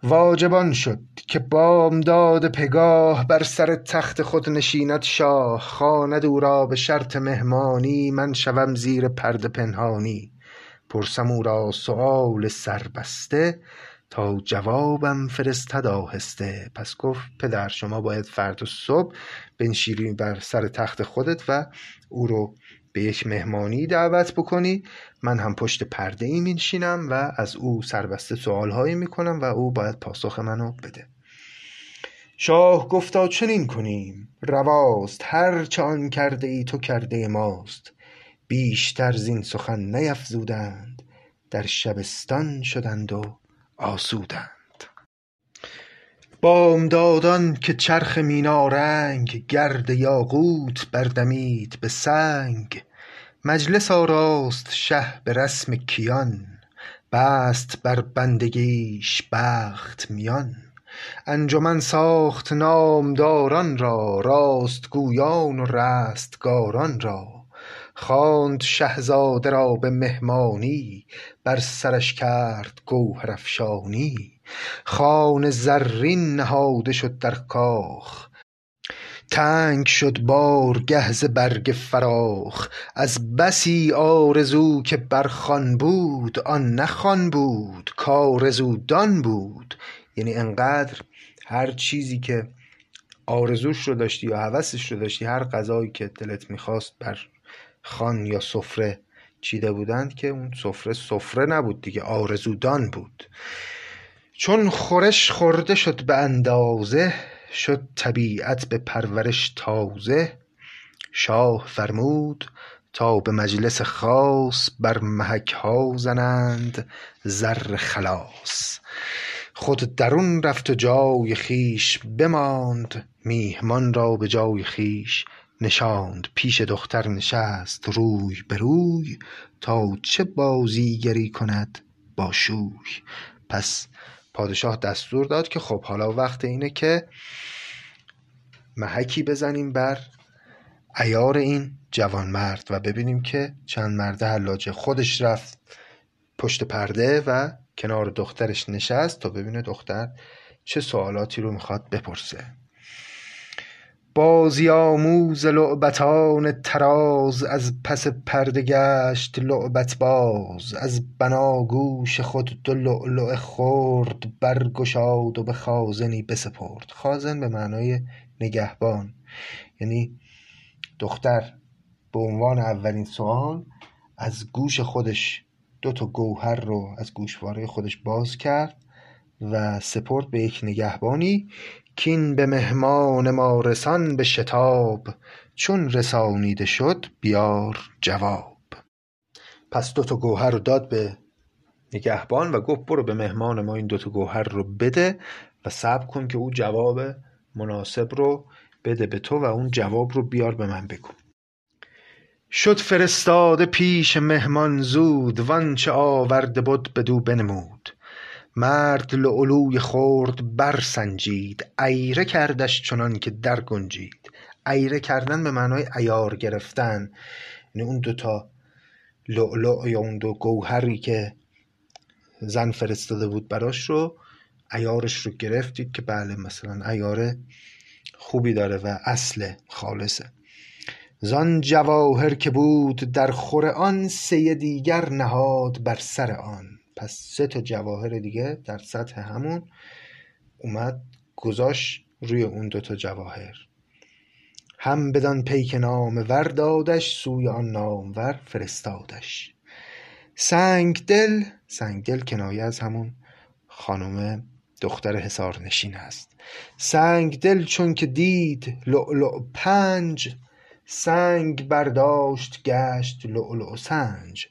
واجب آن شد که بامداد پگاه بر سر تخت خود نشیند شاه. خواند او را به شرط مهمانی من شوم زیر پرده پنهانی. پرسم او را سؤال سربسته تا جوابم فرستد آهسته. پس گفت پدر شما باید فردا صبح بنشینی بر سر تخت خودت و او رو به یک مهمانی دعوت بکنی. من هم پشت پرده ای میشینم و از او سربسته سوال هایی می‌کنم و او باید پاسخ منو بده. شاه گفتا چنین کنیم. رواست هر چه آن کرده ای تو کرده ماست. بیشتر زین سخن نیفزودند. در شبستان شدند و آسودند. بامدادان که چرخ مینارنگ گرد یاقوت بردمید به سنگ مجلس آراست شه به رسم کیان بست بر بندگیش بخت میان. انجمن ساخت نامداران را راستگویان و رستگاران را. خواند شهزاده را به مهمانی بر سرش کرد گوهرافشانی خوان زرین نهاده شد در کاخ تنگ شد بارگه ز برگ فراخ. از بسی آرزو که بر خوان بود آن نه خوان بود کآرزو دان بود. یعنی انقدر هر چیزی که آرزوش رو داشتی یا هوسش رو داشتی هر غذایی که دلت می‌خواست بر خوان یا سفره چیده بودند که اون سفره سفره نبود دیگه آرزودان بود. چون خورش خورده شد به اندازه شد طبیعت به پرورش تازه. شاه فرمود تا به مجلس خاص بر محک ها زنند زر خلاص. خود درون رفت و جای خویش بماند میهمان را به جای خویش نشاند پیش دختر نشست روی به روی تا چه بازیگری کند با شوی. پس پادشاه دستور داد که خب حالا وقت اینه که محکی بزنیم بر ایار این جوانمرد و ببینیم که چند مرده حلاجه خودش رفت پشت پرده و کنار دخترش نشست تا ببینه دختر چه سوالاتی رو می‌خواد بپرسه. بازی آموز لعبتان طراز از پس پرده گشت لعبت باز. از بناگوش خود دو لؤلؤه خرد برگشاد و به خازنی بسپرد. خازن به معنای نگهبان. یعنی دختر به عنوان اولین سوال از گوش خودش دو تا گوهر رو از گوشواره خودش باز کرد و سپرد به یک نگهبانی کین به مهمان ما رسان به شتاب چون رسانیده شد بیار جواب. پس دو تا گوهر رو داد به نگهبان و گفت برو به مهمان ما این دو تا گوهر رو بده و صبر کن که او جواب مناسب رو بده به تو و اون جواب رو بیار به من بگو. شد فرستاده پیش مهمان زود وانچه آورده بد بدو بنمود. مرد لؤلوی خرد برسنجید عیره کردش چنان که در گنجید. عیره کردن به معنای عیار گرفتن. یعنی اون دوتا لؤلؤ یا اون دو گوهری که زن فرستاده بود براش رو عیارش رو گرفتید که بله مثلا عیار خوبی داره و اصل خالصه. زان جواهر که بود در خور آن سه دیگر نهاد بر سر آن. پس سه تا جواهر دیگه در سطح همون اومد گذاشت روی اون دوتا جواهر. هم بدان پیک نامور دادش سوی آن نامور فرستادش. سنگدل سنگدل کنایه از همون خانم دختر حصارنشین است. سنگدل چون که دید لؤلؤ پنج سنگ برداشت گشت لؤلؤ سنج.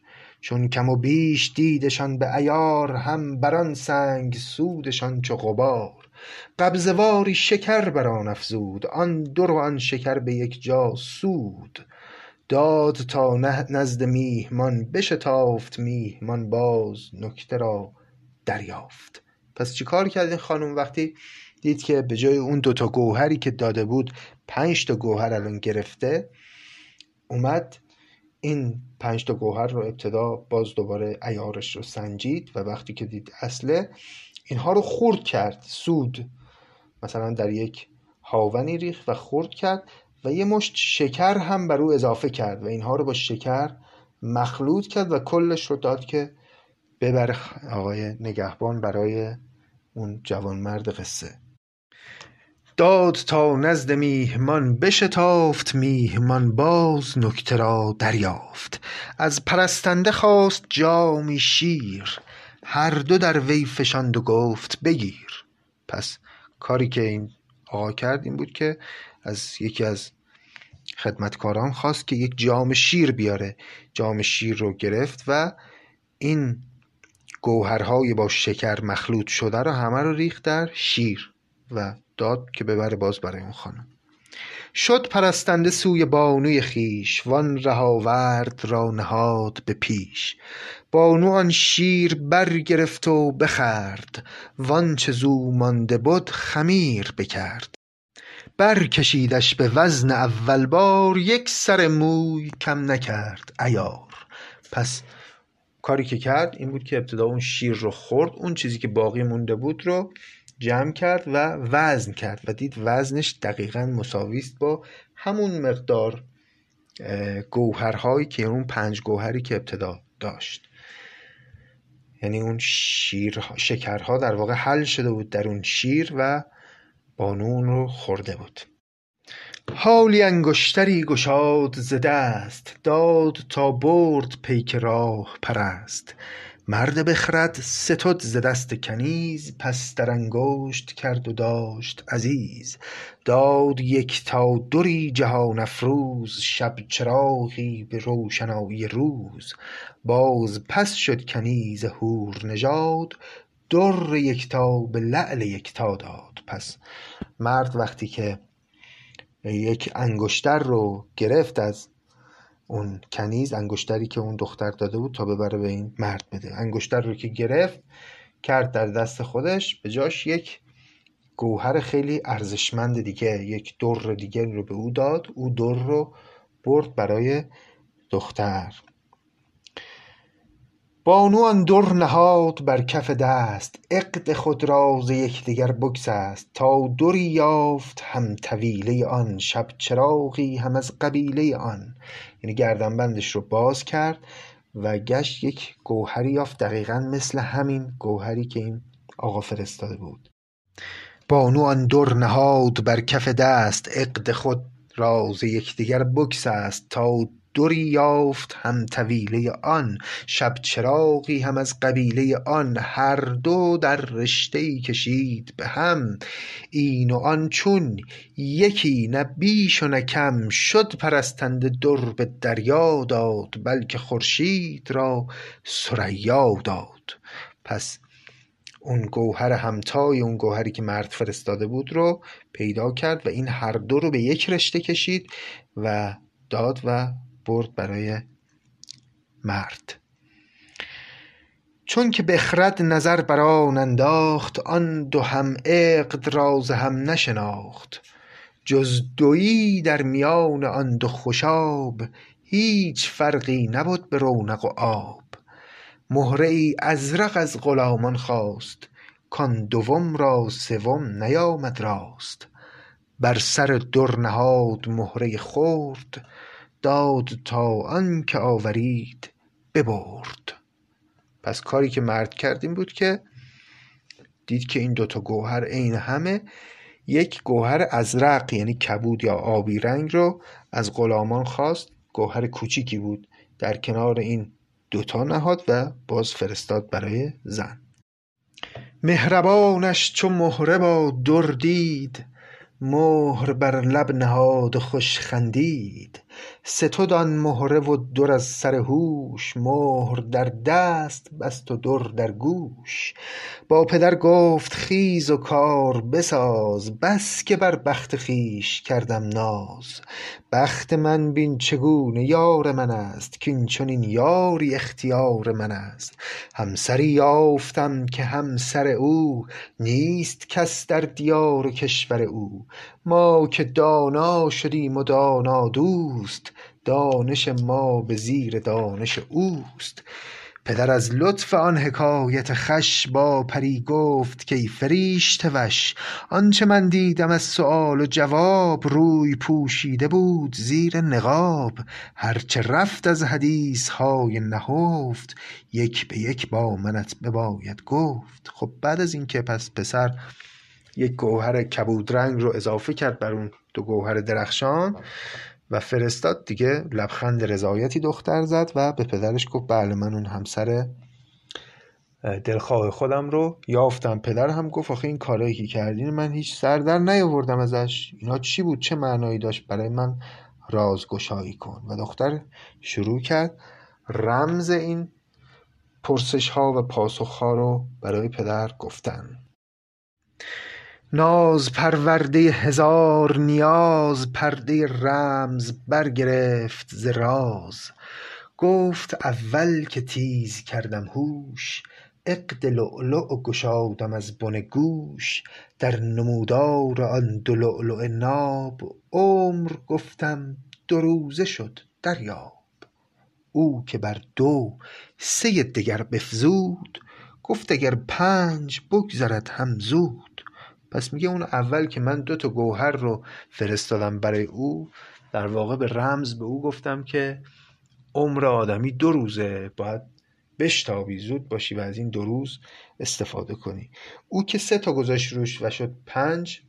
چون کم و بیش دیدشان به عیار هم بر آن سنگ سودشان چو غبار. قبضه واری شکر بر آن افزود آن در و آن شکر به یک جا سود. داد تا نزد میهمان بشتافت میهمان باز نکته را دریافت. پس چیکار کرد این خانم وقتی دید که به جای اون دوتا گوهری که داده بود پنج تا گوهر الان گرفته اومد این پنج تا گوهر رو ابتدا باز دوباره ایارش رو سنجید و وقتی که دید اصله اینها رو خورد کرد سود. مثلا در یک هاونی ریخت و خورد کرد و یه مشت شکر هم بر او اضافه کرد و اینها رو با شکر مخلوط کرد و کلش رو داد که ببره آقای نگهبان برای اون جوانمرد قصه. داد تا نزد میهمان بشتافت میهمان باز نکته را دریافت. از پرستنده خواست جامی شیر هر دو در وی فشاند و گفت بگیر. پس کاری که این آقا کرد این بود که از یکی از خدمتکاران خواست که یک جام شیر بیاره. جام شیر رو گرفت و این گوهرهای با شکر مخلوط شده رو همه رو ریخت در شیر و داد که ببره باز برای اون خانم. شد پرستنده سوی بانوی خیش وان رهاورد را نهاد به پیش. بانو آن شیر برگرفت و بخورد وانچه زو مانده بد خمیر بکرد. برکشیدش به وزن اول بار یک سر موی کم نکرد عیار. پس کاری که کرد این بود که ابتدا اون شیر رو خورد اون چیزی که باقی مونده بود رو جمع کرد و وزن کرد و دید وزنش دقیقا مساوی است با همون مقدار گوهرهایی که اون پنج گوهری که ابتدا داشت. یعنی اون شیر شکرها در واقع حل شده بود در اون شیر و بانو اون رو خورده بود. حالی انگشتری گشاد ز دست داد تا برد پیک راه پرست. مرد بخرد ستد ز دست کنیز پس در انگشت کرد و داشت عزیز. داد یکتا دری جهان افروز شب چراغی به روشنایی روز. باز پس شد کنیز حور نژاد در یکتا به لعل یکتا داد پس. مرد وقتی که یک انگشتر رو گرفت از اون کنیز انگشتری که اون دختر داده بود تا ببره به این مرد بده. انگشتر رو که گرفت کرد در دست خودش. به جاش یک گوهر خیلی ارزشمند دیگه یک در دیگه رو به او داد. او در رو برد برای دختر. بانو آن در نهاد بر کف دست عقد خود را ز یکدیگر بگسست تا دری یافت هم طویله آن شب چراغی هم از قبیله آن. یعنی گردنبندش رو باز کرد و گشت یک گوهری یافت دقیقا مثل همین گوهری که این آقا فرستاده بود. بانو آن در نهاد بر کف دست عقد خود را ز یکدیگر بگسست تا دری یافت هم طویله آن شب چراغی هم از قبیله آن هر دو در رشته ای کشید به هم. این و آن چون یکی نه بیش و نه کم شد پرستنده در به دریا داد بلکه خورشید را ثریا داد. پس اون گوهر همتای اون گوهری که مرد فرستاده بود رو پیدا کرد و این هر دو رو به یک رشته کشید و داد و برد برای مرد. چون که بخرد نظر بر آن انداخت آن دو هم عقد را ز هم نشناخت. جز دویی در میان آن دو خوشاب هیچ فرقی نبد به رونق و آب. مهره ای ازرق از غلامان خواست کان دوم را سوم نیامد راست. بر سر در نهاد مهره خرد داد تا آنک آورید ببرد. پس کاری که مرد کرد این بود که دید که این دوتا گوهر عین همه یک گوهر ازرق یعنی کبود یا آبی رنگ رو از غلامان خواست. گوهر کوچیکی بود در کنار این دوتا نهاد و باز فرستاد برای زن. مهربانش چو مهره با در دید مهر بر لب نهاد خوش خندید. ستد آن مهره و در از سر هوش مهر در دست بست و در در گوش. با پدر گفت خیز و کار بساز بس که بر بخت خویش کردم ناز. بخت من بین چگونه یار من است کاین چنین یاری اختیار من است. همسری یافتم که همسر او نیست کس در دیار و کشور او. ما که دانا شدیم و دانا دوست دانش ما به زیر دانش اوست. پدر از لطف آن حکایت خوش با پری گفت کای فریشته وش آنچه من دیدم از سؤال و جواب روی پوشیده بود زیر نقاب. هرچه رفت از حدیث های نهفت یک به یک با منت بباید گفت. خب بعد از اینکه پس پسر یک گوهر کبودرنگ رو اضافه کرد بر اون دو گوهر درخشان و فرستاد دیگه لبخند رضایتی دختر زد و به پدرش گفت بله من اون همسر دلخواه خودم رو یافتم. پدر هم گفت آخه این کارایی که کردین من هیچ سر در نیاوردم ازش. اینا چی بود؟ چه معنایی داشت برای من رازگشایی کن؟ و دختر شروع کرد رمز این پرسش ها و پاسخ ها رو برای پدر گفتن. ناز پرورده هزار نیاز پرده رمز برگرفت ز راز. گفت اول که تیز کردم هوش عقد لؤلؤ گشادم از بن گوش. در نمودار آن دو لؤلؤ ناب عمر گفتم دو روزه شد دریاب. او که بر دو سه دگر بفزود گفت اگر پنج بگذرد هم زود. پس میگه اون اول که من دو تا گوهر رو فرستادم برای او در واقع به رمز به او گفتم که عمر آدمی دو روزه باید بشتابی زود باشی و از این دو روز استفاده کنی. او که سه تا گذاشت روش و شد پنج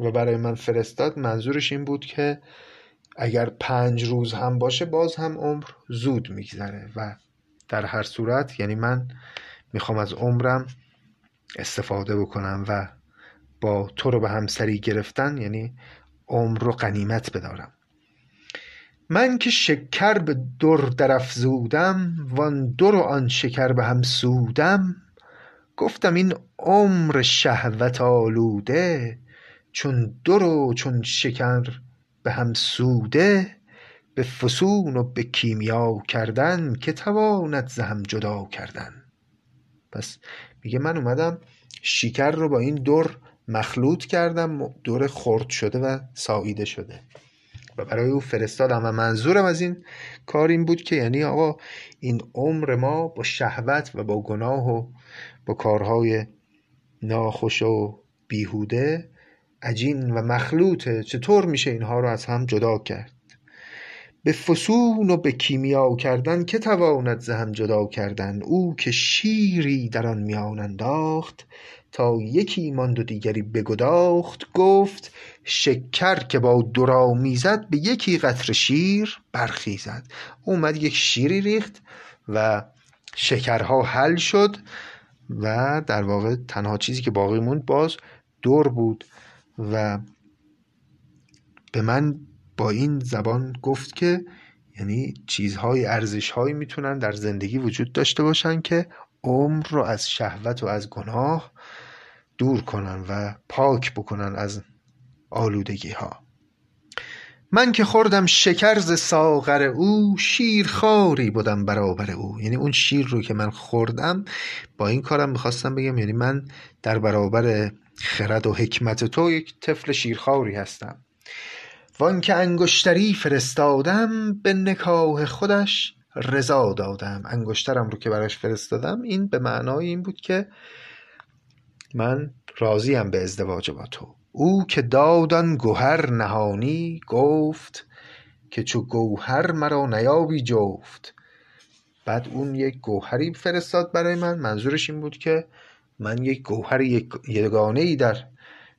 و برای من فرستاد منظورش این بود که اگر پنج روز هم باشه باز هم عمر زود میگذره و در هر صورت یعنی من می‌خوام از عمرم استفاده بکنم و با تو رو به همسری گرفتن یعنی عمر رو غنیمت بدارم. من که شکر به در درافزودم وان در و آن شکر به هم سودم. گفتم این عمر شهوت آلوده چون در و چون شکر به هم سوده. به فسون و به کیمیا کردن که تواند ز هم جدا کردن. پس میگه من اومدم شکر رو با این در مخلوط کردم در خرد شده و ساییده شده. و برای او فرستادم و منظورم از این کار این بود که یعنی آقا این عمر ما با شهوت و با گناه و با کارهای ناخوش و بیهوده عجین و مخلوطه. چطور میشه اینها رو از هم جدا کرد؟ به فسون و به کیمیا کردن که تواند ز هم جدا کردن. او که شیری در آن میان انداخت تا یکی ماند و دیگری بگداخت. گفت شکر که با دو می‌زد به یکی قطره شیر برخیزد. اومد یک شیری ریخت و شکرها حل شد و در واقع تنها چیزی که باقی موند باز دور بود و به من با این زبان گفت که یعنی چیزهای ارزشهایی می‌تونن در زندگی وجود داشته باشن که عمر رو از شهوت و از گناه دور کنن و پاک بکنن از آلودگی ها من که خوردم شکر ز ساغر او شیرخواری بودم برابر او. یعنی اون شیر رو که من خوردم با این کارم می‌خواستم بگم یعنی من در برابر خرد و حکمت تو یک طفل شیرخواری هستم. وان که انگشتری فرستادم به نکاه خودش رضا دادم. انگشترم رو که براش فرستادم این به معنای این بود که من راضیم به ازدواج با تو. او که دادن گوهر نهانی گفت که چو گوهر مرا نیابی جفت. بعد اون یک گوهری فرستاد برای من. منظورش این بود که من یک گوهر یگانه ای در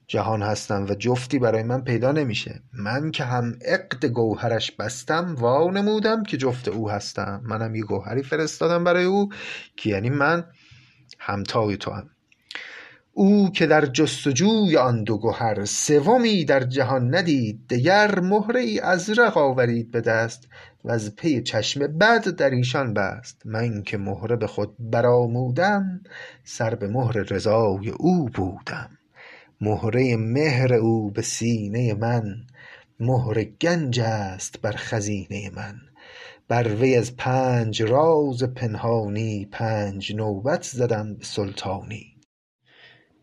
جهان هستم و جفتی برای من پیدا نمیشه. من که هم عقد گوهرش بستم وانمودم که جفت او هستم. منم یه گوهری فرستادم برای او که یعنی من همتای تو هم او که در جستجوی آن دو گوهر سومی در جهان ندید دگر مهره ای ازرق آورید به دست و از پی چشم بد در ایشان بست. من که مهره به خود برآمودم سر به مهر رضای او بودم. مهره مهر او به سینه من مهر گنج است بر خزینه من. بر وی از پنج راز پنهانی پنج نوبت زدم به سلطانی.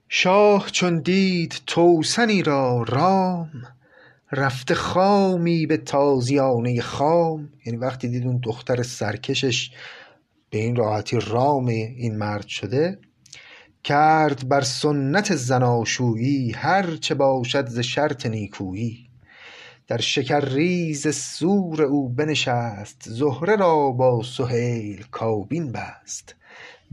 شاه چون دید توسنی را رام رفته خامی به تازیانه خام. یعنی وقتی دید اون دختر سرکشش به این راحتی رام این مرد شده کرد بر سنت زناشویی هر چه باشد ز شرط نیکویی. در شکرریز سور او بنشست زهره را با سهیل کابین بست.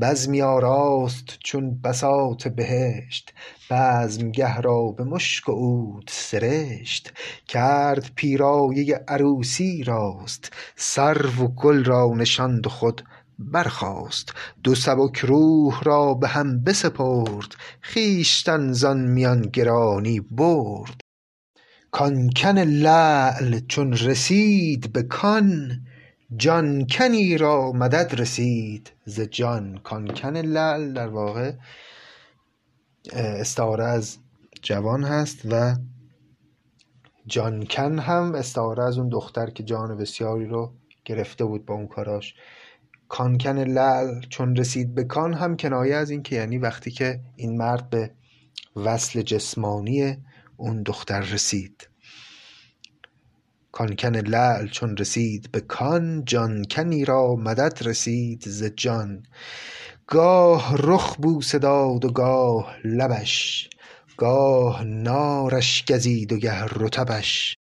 بزمی آراست چون بساط بهشت بزمگه را به مشک و عود سرشت. کرد پیرایه عروسی راست سرو و گل را نشاند و خود برخاست. دو سبک روح را به هم بسپرد. خویشتن زان میان گرانی برد. کان کن لعل چون رسید به کان جان کنی را مدد رسید. ز جان کان کن لعل در واقع استعاره از جوان هست و جانکن هم استعاره از اون دختر که جان بسیاری رو گرفته بود با اون کاراش. کانکن لعل چون رسید به کان هم کنایه از این که یعنی وقتی که این مرد به وصل جسمانی اون دختر رسید. کانکن لعل چون رسید به کان جان کنی را مدد رسید ز جان. گاه رخ بوسه داد و گاه لبش گاه نارش گزید و گه رطبش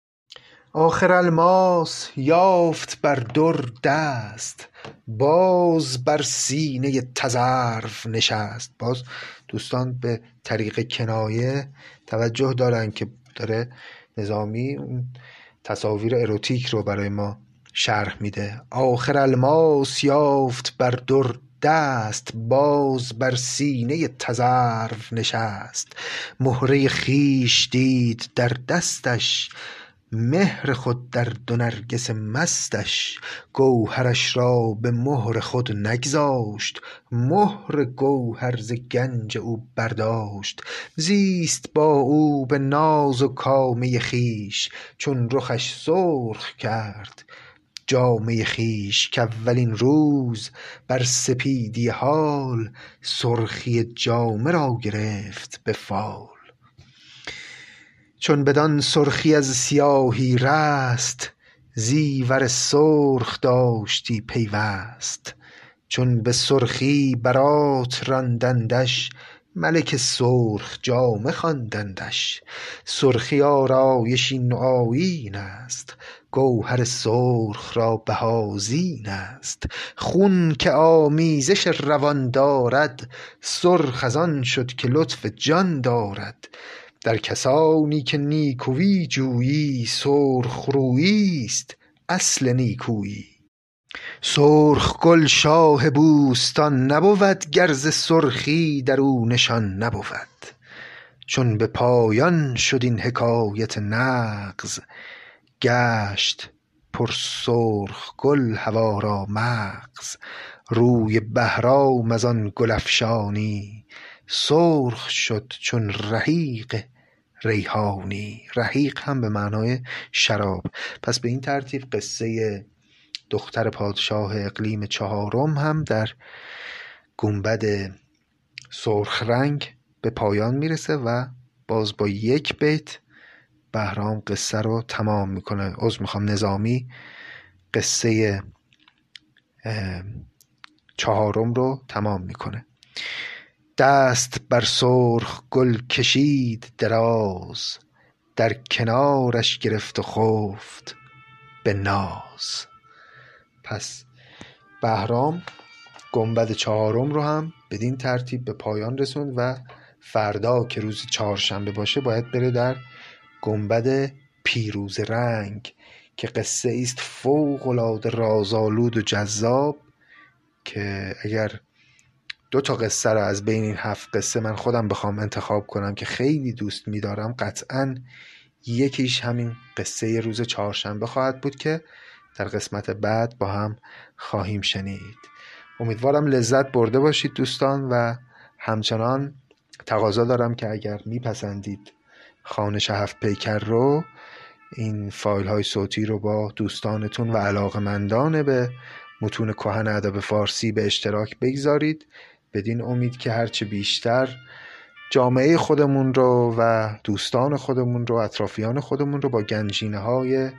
آخر الماس یافت بر در دست باز بر سینه تذرو نشست. باز دوستان به طریق کنایه توجه دارن که داره نظامی تصاویر اروتیک رو برای ما شرح میده. آخر الماس یافت بر در دست باز بر سینه تذرو نشست. مهره خویش دید در دستش مهر خود در دو نرگس مستش گوهرش را به مهر خود نگذاشت. مهر گوهر ز گنج او برداشت. زیست با او به ناز و کامه خویش چون رخش سرخ کرد. جامه خویش کاولین روز بر سپیدی حال سرخی جامه را گرفت به فال. چون بدان سرخی از سیاهی رست زیور سرخ داشتی پیوست. چون به سرخی برات راندندش ملک سرخ جامه خواندندش. سرخی آرایشی نوآیین است گوهر سرخ را بها زین است. خون که آمیزش روان دارد سرخ از آن شد که لطف جان دارد. در کسانی که نیکویی جویی سرخ روییست اصل نیکویی. سرخ گل شاه بوستان نبود گر سرخی در او نشان نبود. چون به پایان شد این حکایت نغز گشت پر سرخ گل هوا را مغز. روی بهرام از آن گل افشانی سرخ شد چون رحیق ریحانی. رحیق هم به معنای شراب. پس به این ترتیب قصه دختر پادشاه اقلیم چهارم هم در گنبد سرخ رنگ به پایان می‌رسه و باز با یک بیت بهرام قصه رو تمام می‌کنه. عذر می‌خوام نظامی قصه چهارم رو تمام می‌کنه. دست بر سرخ گل کشید دراز در کنارش گرفت و خفت به ناز. پس بهرام گنبد چهارم رو هم بدین ترتیب به پایان رسوند و فردا که روز چهارشنبه باشه باید بره در گنبد پیروز رنگ که قصه است فوق العاده رازآلود و جذاب که اگر دو تا قصه رو از بین این هفت قصه من خودم بخوام انتخاب کنم که خیلی دوست میدارم. قطعا یکیش همین قصه روز چهارشنبه خواهد بود که در قسمت بعد با هم خواهیم شنید. امیدوارم لذت برده باشید دوستان و همچنان تقاضا دارم که اگر میپسندید خانش هفت پیکر رو این فایل های صوتی رو با دوستانتون و علاقمندان به متون کهن ادب فارسی به اشتراک بگذارید. بدین امید که هرچه بیشتر جامعه خودمون رو و دوستان خودمون رو اطرافیان خودمون رو با گنجینه های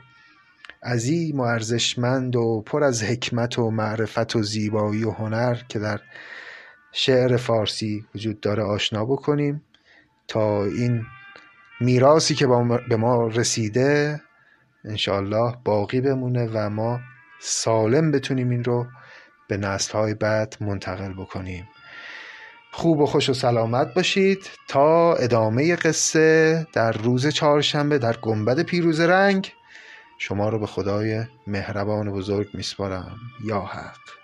عظیم و ارزشمند و پر از حکمت و معرفت و زیبایی و هنر که در شعر فارسی وجود داره آشنا بکنیم تا این میراسی که به ما رسیده انشاالله باقی بمونه و ما سالم بتونیم این رو به نسلهای بعد منتقل بکنیم. خوب و خوش و سلامت باشید تا ادامه قصه در روز چهارشنبه در گنبد پیروز رنگ. شما رو به خدای مهربان بزرگ میسپارم. یا حق.